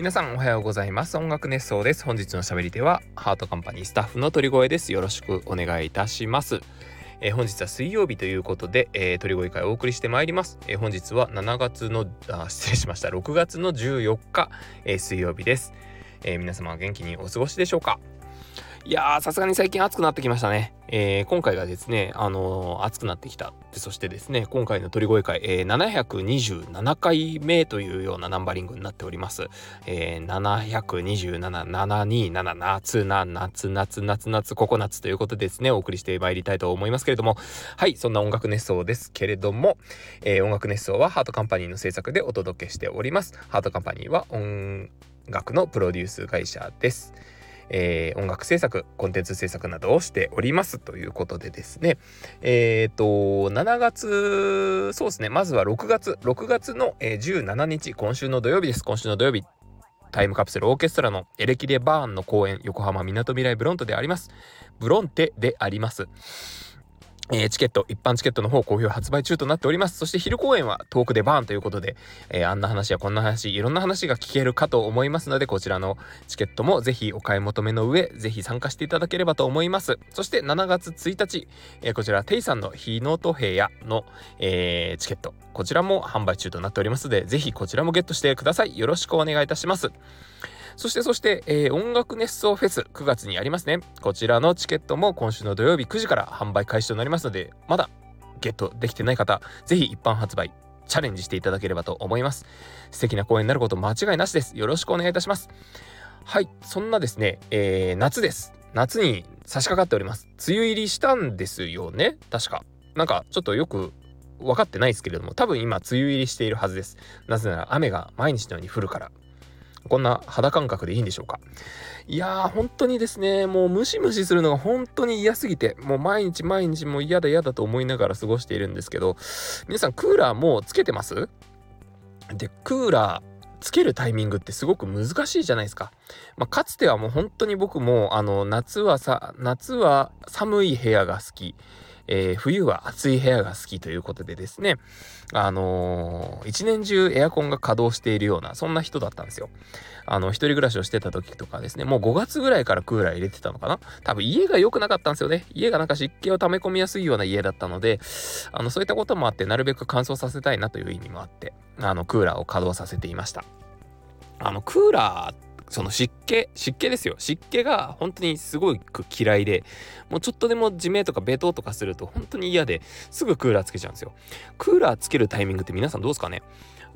皆さんおはようございます。音楽熱奏です。本日の喋り手はハートカンパニースタッフの鳥越です。よろしくお願いいたします。えー、本日は水曜日ということで、えー、鳥越会をお送りしてまいります、えー、本日は7月のあ失礼しました。6月の14日、えー、水曜日です、えー、皆様元気にお過ごしでしょうか？いやー、さすがに最近暑くなってきましたね。えー、今回がですね、あのー、暑くなってきた。そしてですね、今回の鳥越会、えー、727回目というようなナンバリングになっております。えー、727、727、夏な、夏、夏、夏、夏、ココナッツということでですね、お送りしてまいりたいと思いますけれども、はい、そんな音楽熱奏ですけれども、えー、音楽熱奏はハートカンパニーの制作でお届けしております。ハートカンパニーは音楽のプロデュース会社です。えー、音楽制作コンテンツ制作などをしておりますということでですね。えっ、ー、と7月そうですね。まずは6月6月の、えー、17日今週の土曜日です。今週の土曜日タイムカプセルオーケストラのエレキレバーンの公演横浜みなとみらいブロントであります。ブロンテであります。え、チケット、一般チケットの方好評発売中となっております。そして昼公演はトークでバーンということで、えー、あんな話やこんな話、いろんな話が聞けるかと思いますので、こちらのチケットもぜひお買い求めの上、ぜひ参加していただければと思います。そして7月1日、えー、こちら、テイさんの日のと部屋の、えチケット、こちらも販売中となっておりますので、ぜひこちらもゲットしてください。よろしくお願いいたします。そしてそして、えー、音楽熱奏フェス9月にありますね。こちらのチケットも今週の土曜日9時から販売開始となりますので、まだゲットできてない方、ぜひ一般発売チャレンジしていただければと思います。素敵な公演になること間違いなしです。よろしくお願いいたします。はい、そんなですね、えー、夏です。夏に差し掛かっております。梅雨入りしたんですよね？確か。なんかちょっとよく分かってないですけれども、多分今梅雨入りしているはずです。なぜなら雨が毎日のように降るからこんな肌感覚でいいんでしょうか？いやー本当にですねもうムシムシするのが本当に嫌すぎてもう毎日毎日もう嫌だ嫌だと思いながら過ごしているんですけど皆さんクーラーもうつけてます？でクーラーつけるタイミングってすごく難しいじゃないですか。まあ、かつてはもう本当に僕もあの夏はさ夏は寒い部屋が好き。えー、冬は暑い部屋が好きということでですね、あのー、一年中エアコンが稼働しているような、そんな人だったんですよ。あの、一人暮らしをしてた時とかですね、もう5月ぐらいからクーラー入れてたのかな？多分家が良くなかったんですよね。家がなんか湿気を溜め込みやすいような家だったので、あの、そういったこともあって、なるべく乾燥させたいなという意味もあって、あの、クーラーを稼働させていました。あの、クーラーってその湿気湿気ですよ。湿気が本当にすごく嫌いでもうちょっとでも地名とかベトとかすると本当に嫌ですぐクーラーつけちゃうんですよ。クーラーつけるタイミングって皆さんどうですかね？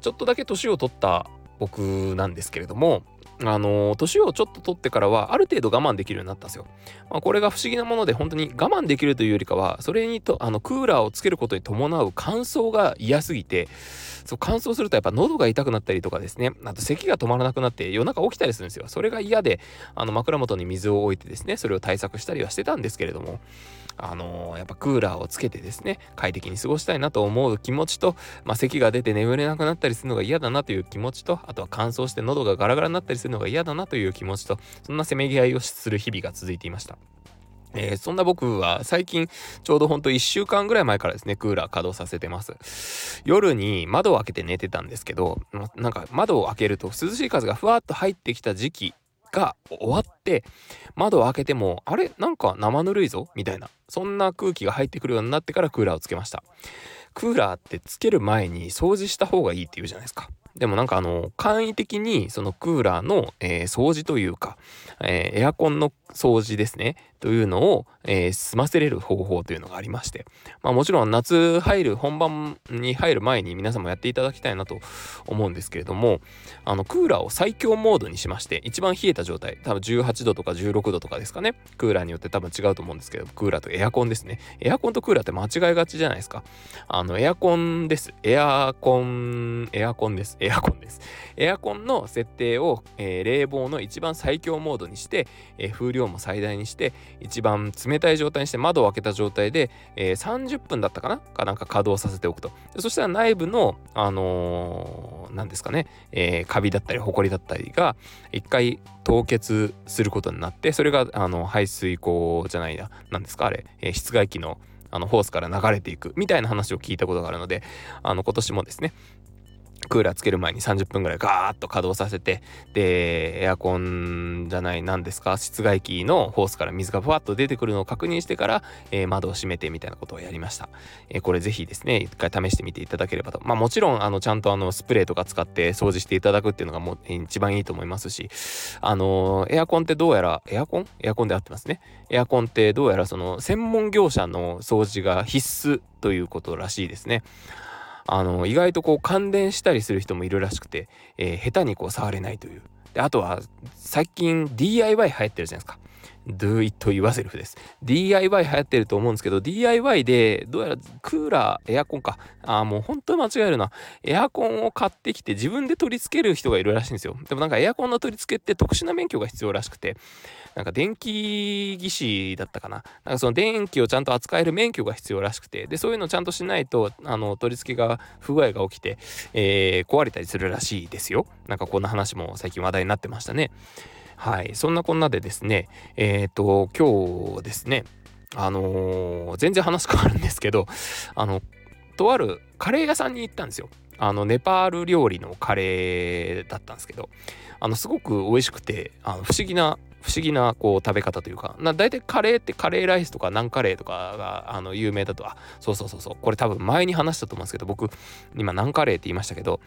ちょっとだけ年を取った僕なんですけれどもあの年をちょっと取ってからはある程度我慢できるようになったんですよ。まあ、これが不思議なもので本当に我慢できるというよりかはそれにとあのクーラーをつけることに伴う乾燥が嫌すぎてそう乾燥するとやっぱ喉が痛くなったりとかですねあと咳が止まらなくなって夜中起きたりするんですよ。それが嫌であの枕元に水を置いてですねそれを対策したりはしてたんですけれどもあのー、やっぱクーラーをつけてですね快適に過ごしたいなと思う気持ちと、まあ、咳が出て眠れなくなったりするのが嫌だなという気持ちとあとは乾燥して喉がガラガラになったりするのが嫌だなという気持ちとそんなせめぎ合いをする日々が続いていました。えー、そんな僕は最近ちょうどほんと1週間ぐらい前からですねクーラー稼働させてます夜に窓を開けて寝てたんですけどなんか窓を開けると涼しい風がふわっと入ってきた時期が終わって窓を開けてもあれなんか生ぬるいぞみたいな。そんな空気が入ってくるようになってからクーラーをつけました。クーラーってつける前に掃除した方がいいって言うじゃないですか。でもなんかあの簡易的にそのクーラーの、えー、掃除というか、えー、エアコンの掃除ですね。というのを、えー、済ませれる方法というのがありまして、まあ、もちろん夏入る本番に入る前に皆さんもやっていただきたいなと思うんですけれどもあのクーラーを最強モードにしまして一番冷えた状態多分18度とか16度とかですかね。クーラーによって多分違うと思うんですけどクーラーとエアコンですね。エアコンとクーラーって間違いがちじゃないですか。あのエアコンです。エアコンエアコンです。エアコンです。エアコンの設定を、えー、冷房の一番最強モードにして、えー、風量も最大にして一番冷たい状態にして窓を開けた状態で、えー、30分だったかな？かなんか稼働させておくと。そしたら内部のあのー、ですかね、えー、カビだったりホコリだったりが一回凍結することになってそれがあの排水口じゃないな。何ですか？あれ、えー、室外機のあのホースから流れていくみたいな話を聞いたことがあるのであの今年もですねクーラーつける前に30分ぐらいガーッと稼働させてでエアコンじゃない何ですか室外機のホースから水がふわっと出てくるのを確認してから、えー、窓を閉めてみたいなことをやりました、えー、これぜひですね一回試してみていただければと。まあもちろんあのちゃんとあのスプレーとか使って掃除していただくっていうのがもう一番いいと思いますしあのー、エアコンってどうやらエアコン？エアコンで合ってますね。エアコンってどうやらその専門業者の掃除が必須ということらしいですね。あの意外とこう感電したりする人もいるらしくて、えー、下手にこう触れないという。であとは最近 DIY 流行ってるじゃないですか。Do it yourself です。DIY 流行ってると思うんですけど、DIY でどうやらクーラー、エアコンか。あ、もう本当に間違えるな。エアコンを買ってきて自分で取り付ける人がいるらしいんですよ。でもなんかエアコンの取り付けって特殊な免許が必要らしくて、なんか電気技師だったかな。なんかその電気をちゃんと扱える免許が必要らしくて、で、そういうのちゃんとしないと、あの、取り付けが不具合が起きて、えー、壊れたりするらしいですよ。なんかこんな話も最近話題になってましたね。はい。そんなこんなでですね、えっ、ー、と、今日ですね、あのー、全然話変わるんですけど、あの、とあるカレー屋さんに行ったんですよ。あの、ネパール料理のカレーだったんですけど、あの、すごく美味しくて、あの不思議な不思議なこう食べ方というかな大体カレーってカレーライスとかナンカレーとかがあの有名だとあそうそうそうそうこれ多分前に話したと思うんですけど僕今ナンカレーって言いましたけど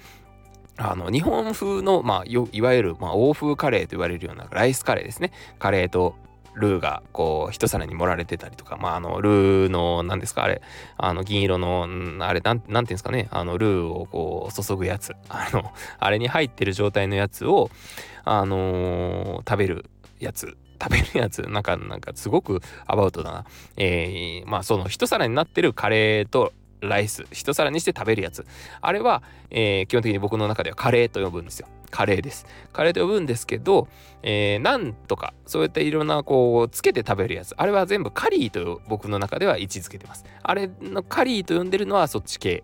あの日本風の、まあ、いわゆる、まあ、欧風カレーと言われるようなライスカレーですね。カレーとルーがこう一皿に盛られてたりとかまああのルーの何ですかあれあの銀色のあれなんなんていうんですかね。あのルーをこう注ぐやつ。あのあれに入ってる状態のやつをあのー、食べるやつ。食べるやつ。なんかなんかすごくアバウトだな。えー、まあその一皿になってるカレーとライス一皿にして食べるやつ。あれは、えー、基本的に僕の中ではカレーと呼ぶんですよ。カレーです。カレーと呼ぶんですけど、えー、なんとかそういったいろんなこうつけて食べるやつ。あれは全部カリーと僕の中では位置づけてます。あれのカリーと呼んでるのはそっち系。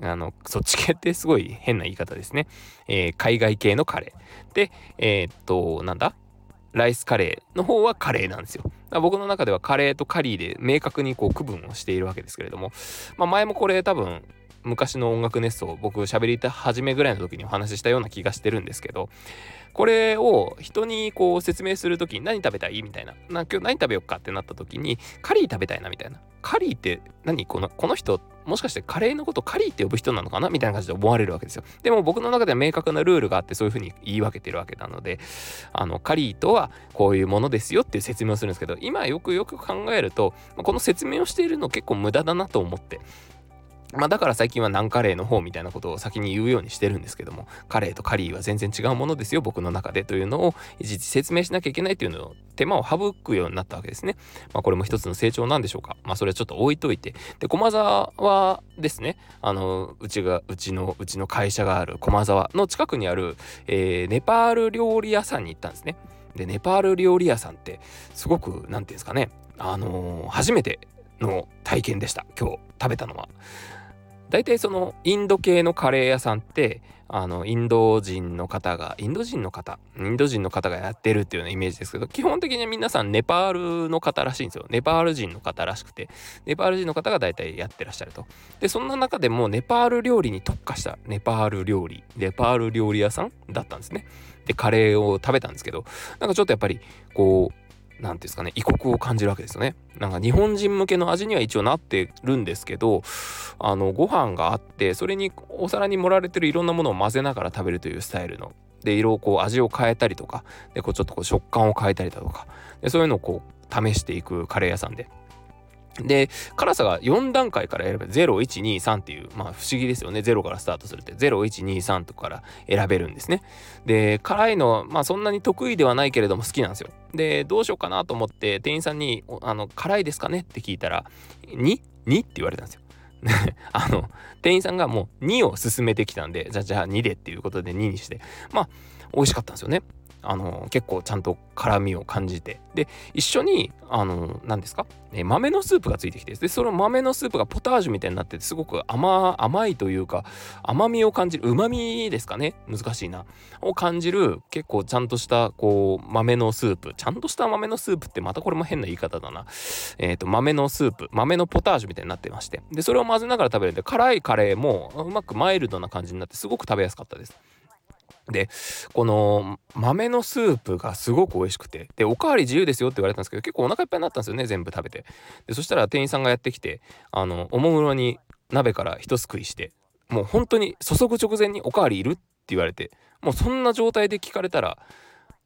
あのそっち系ってすごい変な言い方ですね、えー、海外系のカレー。でえー、っとなんだ？ライスカレーの方はカレーなんですよ。僕の中ではカレーとカリーで明確にこう区分をしているわけですけれども、まあ、前もこれ多分昔の音楽熱奏僕喋り始めぐらいの時にお話ししたような気がしてるんですけどこれを人にこう説明する時に何食べたいみたいな。な今日何食べよっかってなった時にカリー食べたいなみたいな。カリーって何このこの人もしかしてカレーのことカリーって呼ぶ人なのかなみたいな感じで思われるわけですよ。でも僕の中では明確なルールがあってそういうふうに言い分けてるわけなのであのカリーとはこういうものですよっていう説明をするんですけど今よくよく考えるとこの説明をしているの結構無駄だなと思って。まあだから最近はナンカレーの方みたいなことを先に言うようにしてるんですけども、カレーとカリーは全然違うものですよ、僕の中でというのをいちいち説明しなきゃいけないというのを手間を省くようになったわけですね。まあこれも一つの成長なんでしょうか。まあそれはちょっと置いといて。で、駒沢はですね、あの、うちが、うちの、うちの会社がある駒沢の近くにある、えー、ネパール料理屋さんに行ったんですね。で、ネパール料理屋さんってすごく、何て言うんですかね、あのー、初めての体験でした。今日食べたのは。大体そのインド系のカレー屋さんってあのインド人の方がインド人の方インド人の方がやってるっていうようなイメージですけど基本的には皆さんネパールの方らしいんですよ。ネパール人の方らしくて。ネパール人の方が大体やってらっしゃると。でそんな中でもネパール料理に特化したネパール料理ネパール料理屋さんだったんですね。でカレーを食べたんですけどなんかちょっとやっぱりこう何ていうんですかね異国を感じるわけですよね。なんか日本人向けの味には一応なってるんですけどあのご飯があってそれにお皿に盛られてるいろんなものを混ぜながら食べるというスタイルの。で色をこう味を変えたりとかでこうちょっとこう食感を変えたりだとか。でそういうのをこう試していくカレー屋さんで。で、辛さが4段階から選べる。0、1、2、3っていう、まあ不思議ですよね。0からスタートするって。0、1、2、3とかから選べるんですね。で、辛いのは、まあそんなに得意ではないけれども好きなんですよ。で、どうしようかなと思って店員さんに、あの、辛いですかねって聞いたら、2?2 って言われたんですよ。あの、店員さんがもう2を進めてきたんで、じゃあじゃあ2でっていうことで2にして、まあ、美味しかったんですよね。あの結構ちゃんと辛みを感じて。で一緒にあの何ですか、ね、豆のスープがついてきて。でその豆のスープがポタージュみたいになっててすごく甘甘いというか甘みを感じるうまみですかね？難しいな。を感じる結構ちゃんとしたこう豆のスープ。ちゃんとした豆のスープってまたこれも変な言い方だな。えっ、ー、と豆のスープ。豆のポタージュみたいになってまして。でそれを混ぜながら食べるんで辛いカレーもうまくマイルドな感じになってすごく食べやすかったです。でこの豆のスープがすごく美味しくてでおかわり自由ですよって言われたんですけど結構お腹いっぱいになったんですよね全部食べて。でそしたら店員さんがやってきてあのおもむろに鍋から一すくいしてもう本当に注ぐ直前に「おかわりいる?」って言われてもうそんな状態で聞かれたら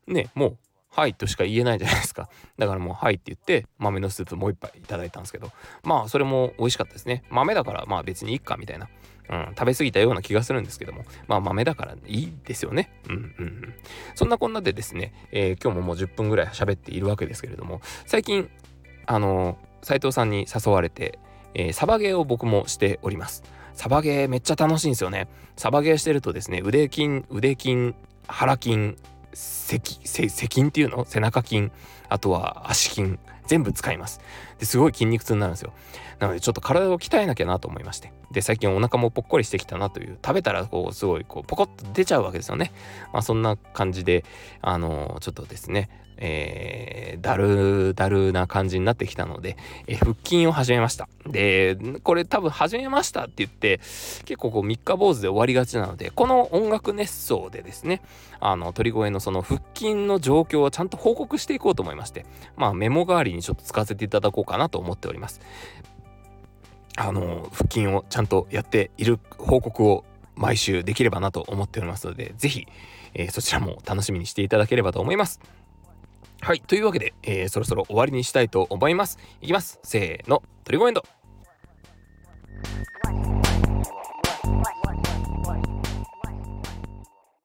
ねもう「はい」としか言えないじゃないですか。だからもう「はい」って言って豆のスープもう一杯いただいたんですけど。まあそれも美味しかったですね。豆だからまあ別にいっかみたいな。うん、食べ過ぎたような気がするんですけども、まあ豆だからいいですよね。うんうんうん。そんなこんなでですね、えー、今日ももう10分ぐらい喋っているわけですけれども、最近、あの斉藤さんに誘われて、えー、サバゲーを僕もしております。サバゲーめっちゃ楽しいんですよね。サバゲーしてるとですね、腕筋、腕筋、腹筋、背背筋っていうの？背中筋、あとは足筋、全部使います。ですごい筋肉痛になるんですよ。なのでちょっと体を鍛えなきゃなと思いまして。で、最近お腹もぽっこりしてきたなという、食べたらこう、すごいこう、ポコッと出ちゃうわけですよね。まあそんな感じで、あのー、ちょっとですね、えー、だるだるな感じになってきたので、えー、腹筋を始めました。で、これ多分始めましたって言って、結構こう三日坊主で終わりがちなので、この音楽熱奏でですね、あの、鳥越のその腹筋の状況をちゃんと報告していこうと思いまして、まあメモ代わりにちょっと使わせていただこうかなと思っております。あの、腹筋をちゃんとやっている報告を毎週できればなと思っておりますので、是非、えー、そちらも楽しみにしていただければと思います。はい。というわけで、えー、そろそろ終わりにしたいと思います。いきます。せーの。トリゴエンド。